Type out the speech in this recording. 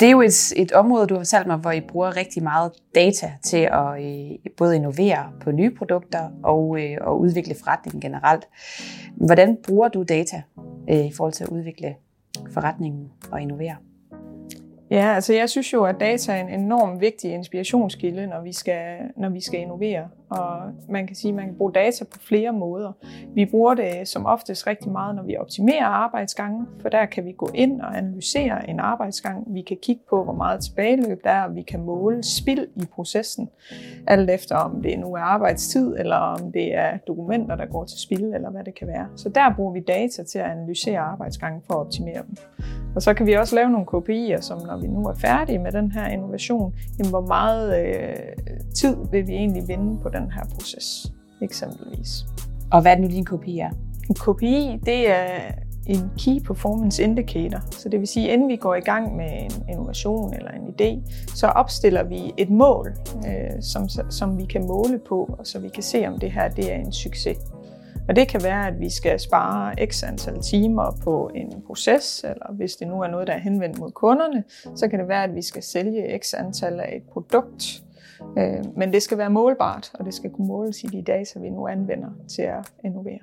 Det er jo et, et område, du har fortalt mig, hvor I bruger rigtig meget data til at øh, både innovere på nye produkter og, øh, og udvikle forretningen generelt. Hvordan bruger du data øh, i forhold til at udvikle forretningen og innovere? Ja, altså jeg synes jo, at data er en enorm vigtig inspirationskilde, når vi skal, når vi skal innovere. Og man kan sige, at man kan bruge data på flere måder. Vi bruger det som oftest rigtig meget, når vi optimerer arbejdsgangen, for der kan vi gå ind og analysere en arbejdsgang. Vi kan kigge på, hvor meget tilbageløb der er, og vi kan måle spild i processen, alt efter om det nu er arbejdstid, eller om det er dokumenter, der går til spild, eller hvad det kan være. Så der bruger vi data til at analysere arbejdsgangen for at optimere dem. Og så kan vi også lave nogle KPI'er, som når vi nu er færdige med den her innovation, jamen hvor meget øh, tid vil vi egentlig vinde på den her proces, eksempelvis. Og hvad er nu, din KPI er? En KPI, det er en Key Performance Indicator. Så det vil sige, inden vi går i gang med en innovation eller en idé, så opstiller vi et mål, øh, som, som vi kan måle på, og så vi kan se, om det her det er en succes. Og det kan være, at vi skal spare x antal timer på en proces, eller hvis det nu er noget, der er henvendt mod kunderne, så kan det være, at vi skal sælge x antal af et produkt. Øh, men det skal være målbart, og det skal kunne måles i de data, vi nu anvender til at innovere.